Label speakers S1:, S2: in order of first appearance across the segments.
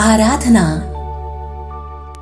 S1: आराधना।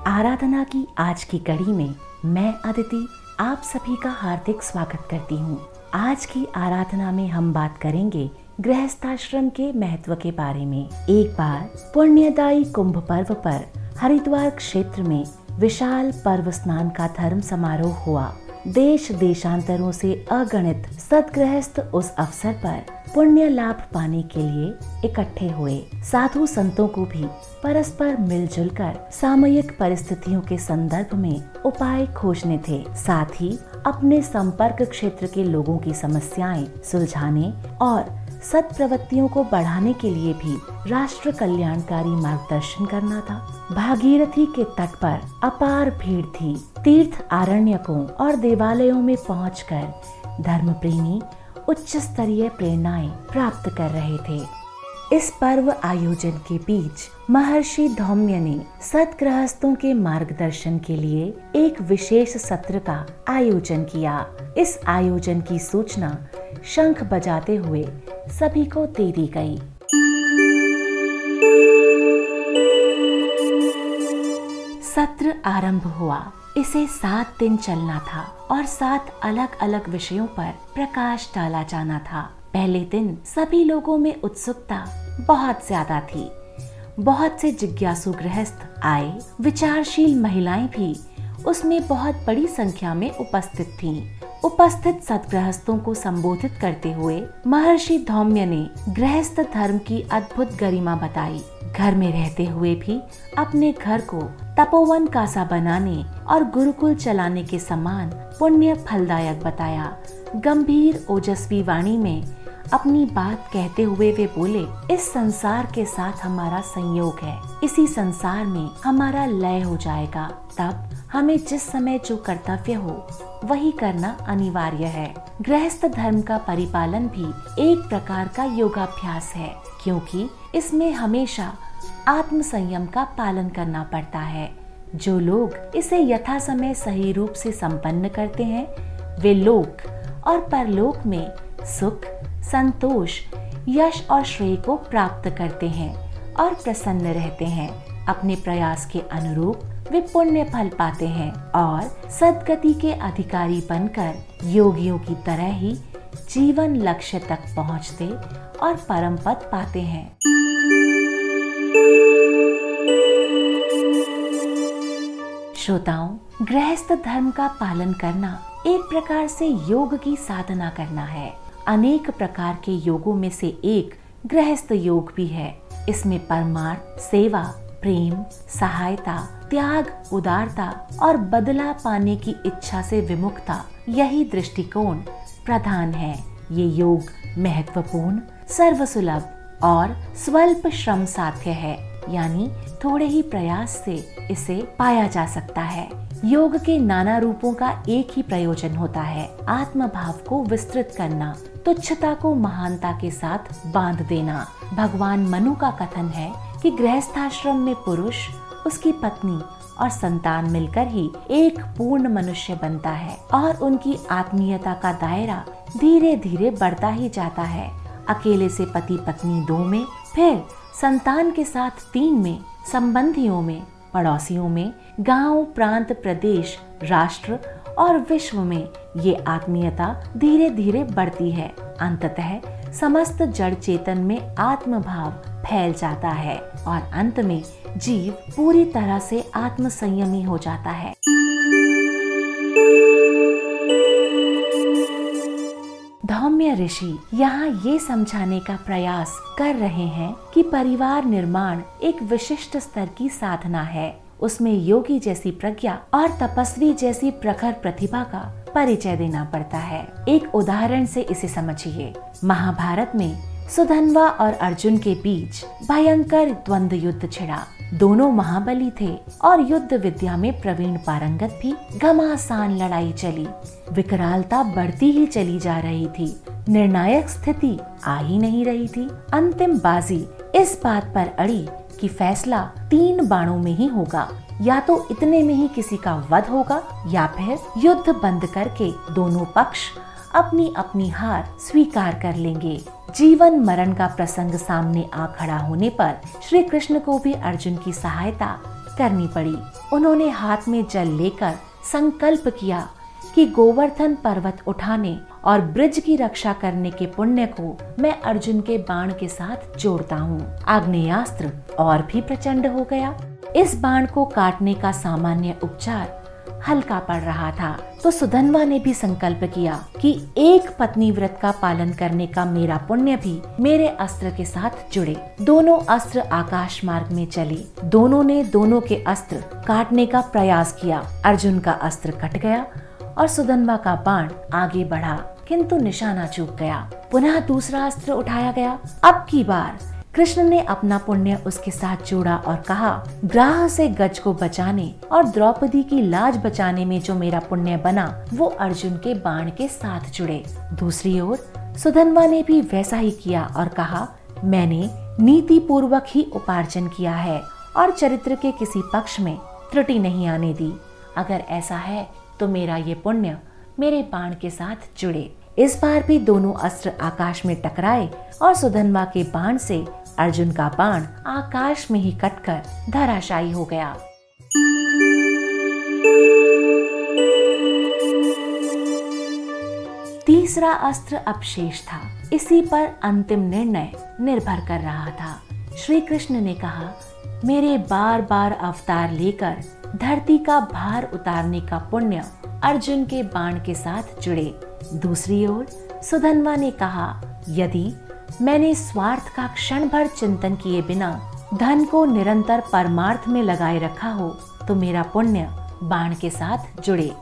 S2: आराधना की आज की कड़ी में मैं अदिति आप सभी का हार्दिक स्वागत करती हूँ। आज की आराधना में हम बात करेंगे गृहस्थाश्रम के महत्व के बारे में। एक बार पुण्यदायी कुंभ पर्व पर हरिद्वार क्षेत्र में विशाल पर्व स्नान का धर्म समारोह हुआ। देश देशांतरों से अगणित सदगृहस्थ उस अवसर पर पुण्य लाभ पाने के लिए इकट्ठे हुए। साधु संतों को भी परस्पर मिलजुल कर सामयिक परिस्थितियों के संदर्भ में उपाय खोजने थे। साथ ही अपने संपर्क क्षेत्र के लोगों की समस्याएँ सुलझाने और सत प्रवृत्तियों को बढ़ाने के लिए भी राष्ट्र कल्याणकारी मार्गदर्शन करना था। भागीरथी के तट पर अपार भीड़ थी। तीर्थ आरण्यकों और देवालयों में पहुंचकर धर्म प्रेमी उच्च स्तरीय प्रेरणाएँ प्राप्त कर रहे थे। इस पर्व आयोजन के बीच महर्षि धौम्य ने सत सतगृहस्थों के मार्गदर्शन के लिए एक विशेष सत्र का आयोजन किया। इस आयोजन की सूचना शंख बजाते हुए सभी को दे दी गई। सत्र आरंभ हुआ। इसे सात दिन चलना था और सात अलग अलग विषयों पर प्रकाश डाला जाना था। पहले दिन सभी लोगों में उत्सुकता बहुत ज़्यादा थी। बहुत से जिज्ञासु गृहस्थ आए। विचारशील महिलाएँ भी उसमें बहुत बड़ी संख्या में उपस्थित थीं। उपस्थित सदगृहस्थों को संबोधित करते हुए महर्षि धौम्य ने गृहस्थ धर्म की अद्भुत गरिमा बताई। घर में रहते हुए भी अपने घर को तपोवन कासा बनाने और गुरुकुल चलाने के समान पुण्य फलदायक बताया। गंभीर, ओजस्वी वाणी में अपनी बात कहते हुए वे बोले, इस संसार के साथ हमारा संयोग है। इसी संसार में हमारा लय हो जाएगा। तब हमें जिस समय जो कर्तव्य हो, वही करना अनिवार्य है। गृहस्थ धर्म का परिपालन भी एक प्रकार का योगाभ्यास है, क्योंकि इसमें हमेशा आत्म संयम का पालन करना पड़ता है। जो लोग इसे यथा समय सही रूप से संपन्न करते हैं, वे लोक और परलोक में सुख, संतोष, यश और श्रेय को प्राप्त करते हैं और प्रसन्न रहते हैं। अपने प्रयास के अनुरूप वे पुण्य फल पाते हैं और सदगति के अधिकारी बनकर योगियों की तरह ही जीवन लक्ष्य तक पहुँचते और परम पद पाते हैं। श्रोताओं, गृहस्थ धर्म का पालन करना एक प्रकार से योग की साधना करना है। अनेक प्रकार के योगों में से एक गृहस्थ योग भी है। इसमें परमार्थ, सेवा प्रेम, सहायता, त्याग, उदारता और बदला पाने की इच्छा से विमुखता, यही दृष्टिकोण प्रधान है। ये योग महत्वपूर्ण, सर्वसुलभ और स्वल्प श्रम साध्य है। यानी थोड़े ही प्रयास से इसे पाया जा सकता है। योग के नाना रूपों का एक ही प्रयोजन होता है। आत्म भाव को विस्तृत करना, तुच्छता को महानता के साथ बाँध देना। भगवान मनु का कथन है कि गृहस्थाश्रम में पुरुष, उसकी पत्नी और संतान मिलकर ही एक पूर्ण मनुष्य बनता है और उनकी आत्मीयता का दायरा धीरे धीरे बढ़ता ही जाता है। अकेले से पति पत्नी दो में, फिर संतान के साथ तीन में, संबंधियों में, पड़ोसियों में, गाँव, प्रांत, प्रदेश, राष्ट्र और विश्व में ये आत्मीयता धीरे धीरे बढ़ती है। अंततः समस्त जड़ चेतन में आत्म भाव फैल जाता है और अंत में जीव पूरी तरह से आत्म संयमी हो जाता है। धौम्य ऋषि यहाँ ये समझाने का प्रयास कर रहे हैं कि परिवार निर्माण एक विशिष्ट स्तर की साधना है। उसमें योगी जैसी प्रज्ञा और तपस्वी जैसी प्रखर प्रतिभा का परिचय देना पड़ता है। एक उदाहरण से इसे समझिए। महाभारत में सुधनवा और अर्जुन के बीच भयंकर द्वंद्व युद्ध छिड़ा। दोनों महाबली थे और युद्ध विद्या में प्रवीण पारंगत भी घमासान लड़ाई चली। विकरालता बढ़ती ही चली जा रही थी। निर्णायक स्थिति आ ही नहीं रही थी। अंतिम बाजी इस बात पर अड़ी कि फैसला तीन बाणों में ही होगा। या तो इतने में ही किसी का वध होगा, या फिर युद्ध बंद करके दोनों पक्ष अपनी अपनी हार स्वीकार कर लेंगे। जीवन मरण का प्रसंग सामने आ खड़ा होने पर श्री कृष्ण को भी अर्जुन की सहायता करनी पड़ी। उन्होंने हाथ में जल लेकर संकल्प किया कि गोवर्धन पर्वत उठाने और ब्रिज की रक्षा करने के पुण्य को मैं अर्जुन के बाण के साथ जोड़ता हूँ। आग्नेयास्त्र और भी प्रचंड हो गया। इस बाण को काटने का सामान्य उपचार हल्का पड़ रहा था। तो सुधनवा ने भी संकल्प किया कि एक पत्नी व्रत का पालन करने का मेरा पुण्य भी मेरे अस्त्र के साथ जुड़े। दोनों अस्त्र आकाश मार्ग में चले। दोनों ने दोनों के अस्त्र काटने का प्रयास किया। अर्जुन का अस्त्र कट गया और सुधनवा का बाण आगे बढ़ा, किंतु निशाना चूक गया। पुनः दूसरा अस्त्र उठाया गया। अब की बार? कृष्ण ने अपना पुण्य उसके साथ जोड़ा और कहा, ग्राह से गज को बचाने और द्रौपदी की लाज बचाने में जो मेरा पुण्य बना, वो अर्जुन के बाण के साथ जुड़े। दूसरी ओर सुधनवा ने भी वैसा ही किया और कहा, मैंने नीति पूर्वक ही उपार्जन किया है और चरित्र के किसी पक्ष में त्रुटि नहीं आने दी। अगर ऐसा है तो मेरा ये पुण्य मेरे बाण के साथ जुड़े। इस बार भी दोनों अस्त्र आकाश में टकराए और सुधनवा के बाण से अर्जुन का बाण आकाश में ही कटकर धराशायी हो गया। तीसरा अस्त्र अपशेष था। इसी पर अंतिम निर्णय निर्भर कर रहा था। श्री कृष्ण ने कहा, मेरे बार बार अवतार लेकर धरती का भार उतारने का पुण्य अर्जुन के बाण के साथ जुड़े। दूसरी ओर, सुधनवा ने कहा, यदि मैंने स्वार्थ का क्षण भर चिंतन किए बिना धन को निरंतर परमार्थ में लगाए रखा हो तो मेरा पुण्य बाण के साथ जुड़े।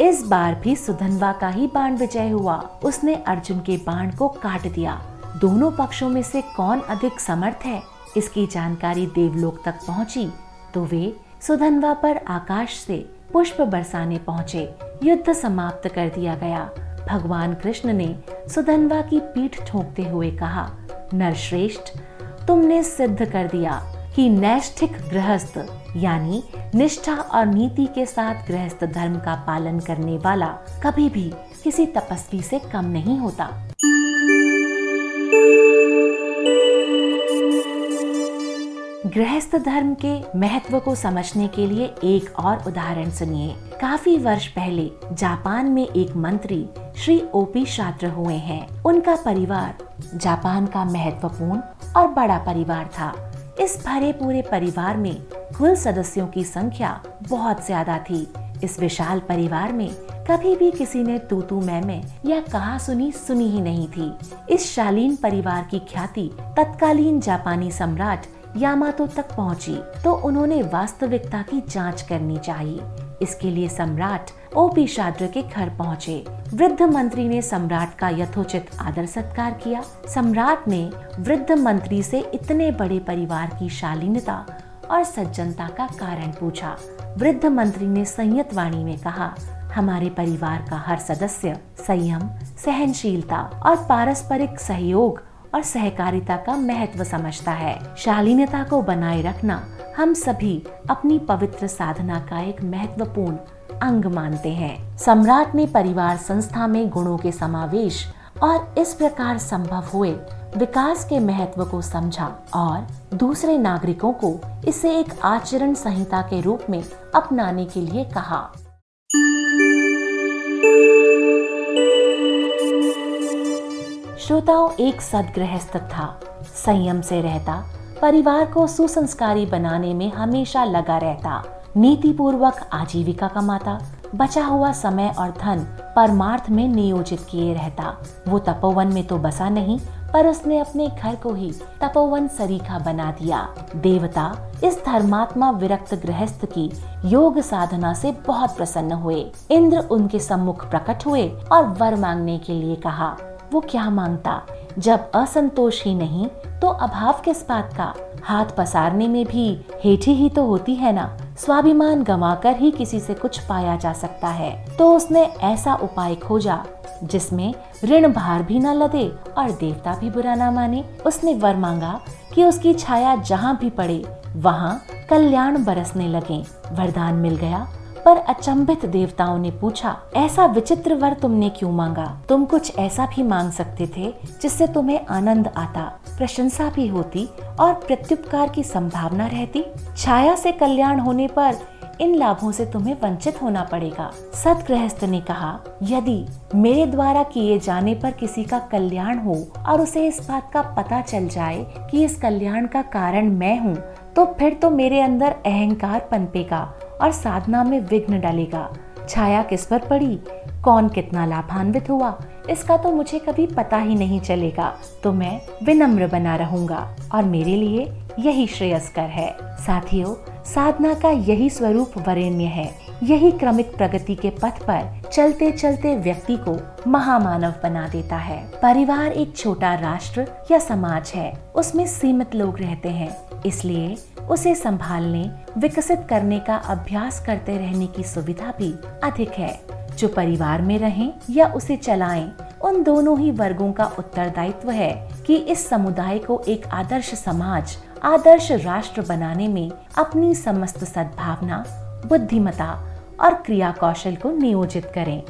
S2: इस बार भी सुधनवा का ही बाण विजय हुआ। उसने अर्जुन के बाण को काट दिया। दोनों पक्षों में से कौन अधिक समर्थ है, इसकी जानकारी देवलोक तक पहुँची तो वे सुधनवा पर आकाश से पुष्प बरसाने पहुँचे। युद्ध समाप्त कर दिया गया। भगवान कृष्ण ने सुधनवा की पीठ ठोकते हुए कहा, नरश्रेष्ठ, तुमने सिद्ध कर दिया कि नैष्ठिक गृहस्थ, यानी निष्ठा और नीति के साथ गृहस्थ धर्म का पालन करने वाला कभी भी किसी तपस्वी से कम नहीं होता। गृहस्थ धर्म के महत्व को समझने के लिए एक और उदाहरण सुनिए। काफ़ी वर्ष पहले जापान में एक मंत्री श्री ओपी छात्र हुए हैं। उनका परिवार जापान का महत्वपूर्ण और बड़ा परिवार था। इस भरे पूरे परिवार में कुल सदस्यों की संख्या बहुत ज़्यादा थी। इस विशाल परिवार में कभी भी किसी ने तू तू मैं मैं या कहा सुनी सुनी ही नहीं थी। इस शालीन परिवार की ख्याति तत्कालीन जापानी सम्राट यामातो तक पहुँची तो उन्होंने वास्तविकता की जाँच करनी चाहिए। इसके लिए सम्राट ओपी शाद्र के घर पहुँचे। वृद्ध मंत्री ने सम्राट का यथोचित आदर सत्कार किया। सम्राट ने वृद्ध मंत्री से इतने बड़े परिवार की शालीनता और सज्जनता का कारण पूछा। वृद्ध मंत्री ने संयत वाणी में कहा, हमारे परिवार का हर सदस्य संयम, सहनशीलता और पारस्परिक सहयोग और सहकारिता का महत्व समझता है। शालीनता को बनाए रखना हम सभी अपनी पवित्र साधना का एक महत्वपूर्ण अंग मानते हैं। सम्राट ने परिवार संस्था में गुणों के समावेश और इस प्रकार संभव हुए विकास के महत्व को समझा और दूसरे नागरिकों को इसे एक आचरण संहिता के रूप में अपनाने के लिए कहा। श्रोताओं, एक सदगृहस्थ था। संयम से रहता, परिवार को सुसंस्कारी बनाने में हमेशा लगा रहता। नीति पूर्वक आजीविका कमाता, बचा हुआ समय और धन परमार्थ में नियोजित किए रहता। वो तपोवन में तो बसा नहीं, पर उसने अपने घर को ही तपोवन सरीखा बना दिया। देवता, इस धर्मात्मा विरक्त गृहस्थ की योग साधना से बहुत प्रसन्न हुए। इंद्र उनके सम्मुख प्रकट हुए और वर मांगने के लिए कहा वो क्या माँगता? जब असंतोष ही नहीं तो अभाव किस बात का? हाथ पसारने में भी हेठी ही तो होती है ना। स्वाभिमान गंवाकर ही किसी से कुछ पाया जा सकता है। तो उसने ऐसा उपाय खोजा, जिसमें ऋण भार भी न लदे और देवता भी बुरा न माने। उसने वर मांगा कि उसकी छाया जहाँ भी पड़े, वहाँ कल्याण बरसने लगे। वरदान मिल गया पर अचंभित देवताओं ने पूछा, ऐसा विचित्र वर तुमने क्यों मांगा? तुम कुछ ऐसा भी मांग सकते थे जिससे तुम्हें आनंद आता, प्रशंसा भी होती और प्रत्युपकार की संभावना रहती? छाया से कल्याण होने पर इन लाभों से तुम्हें वंचित होना पड़ेगा। सतगृहस्थ ने कहा, यदि मेरे द्वारा किए जाने पर किसी का कल्याण हो और उसे इस बात का पता चल जाए कि इस कल्याण का कारण मैं हूँ तो फिर तो मेरे अंदर अहंकार पनपेगा और साधना में विघ्न डालेगा। छाया किस पर पड़ी? कौन कितना लाभान्वित हुआ? इसका तो मुझे कभी पता ही नहीं चलेगा। तो मैं विनम्र बना रहूँगा। और मेरे लिए यही श्रेयस्कर है। साथियों, साधना का यही स्वरूप वरेण्य है। यही क्रमिक प्रगति के पथ पर चलते चलते व्यक्ति को महामानव बना देता है। परिवार एक छोटा राष्ट्र या समाज है। उसमें सीमित लोग रहते हैं। इसलिए उसे संभालने विकसित करने का अभ्यास करते रहने की सुविधा भी अधिक है। जो परिवार में रहें या उसे चलाएँ, उन दोनों ही वर्गों का उत्तरदायित्व है कि इस समुदाय को एक आदर्श समाज आदर्श राष्ट्र बनाने में अपनी समस्त सद्भावना बुद्धिमता और क्रिया कौशल को नियोजित करें।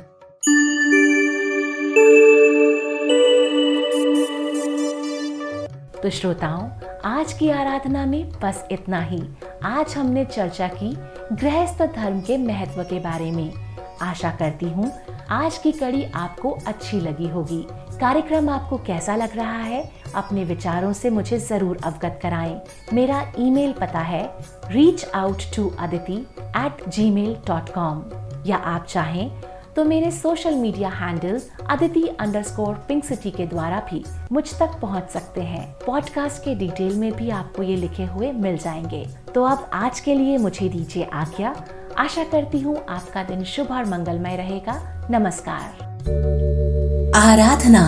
S2: तो श्रोताओं, आज की आराधना में बस इतना ही। आज हमने चर्चा की गृहस्थ धर्म के महत्व के बारे में। आशा करती हूँ, आज की कड़ी आपको अच्छी लगी होगी। कार्यक्रम आपको कैसा लग रहा है, अपने विचारों से मुझे ज़रूर अवगत कराएँ। मेरा ईमेल पता है reach out to Aditi at Gmail dot com या आप चाहें तो मेरे social media handle Aditi underscore pink city के द्वारा भी मुझ तक पहुँच सकते हैं। पॉडकास्ट के डिटेल में भी आपको ये लिखे हुए मिल जाएँगे। तो अब आज के लिए मुझे दीजिए आज्ञा। आशा करती हूँ आपका दिन शुभ और मंगलमय रहेगा। नमस्कार।
S1: आराधना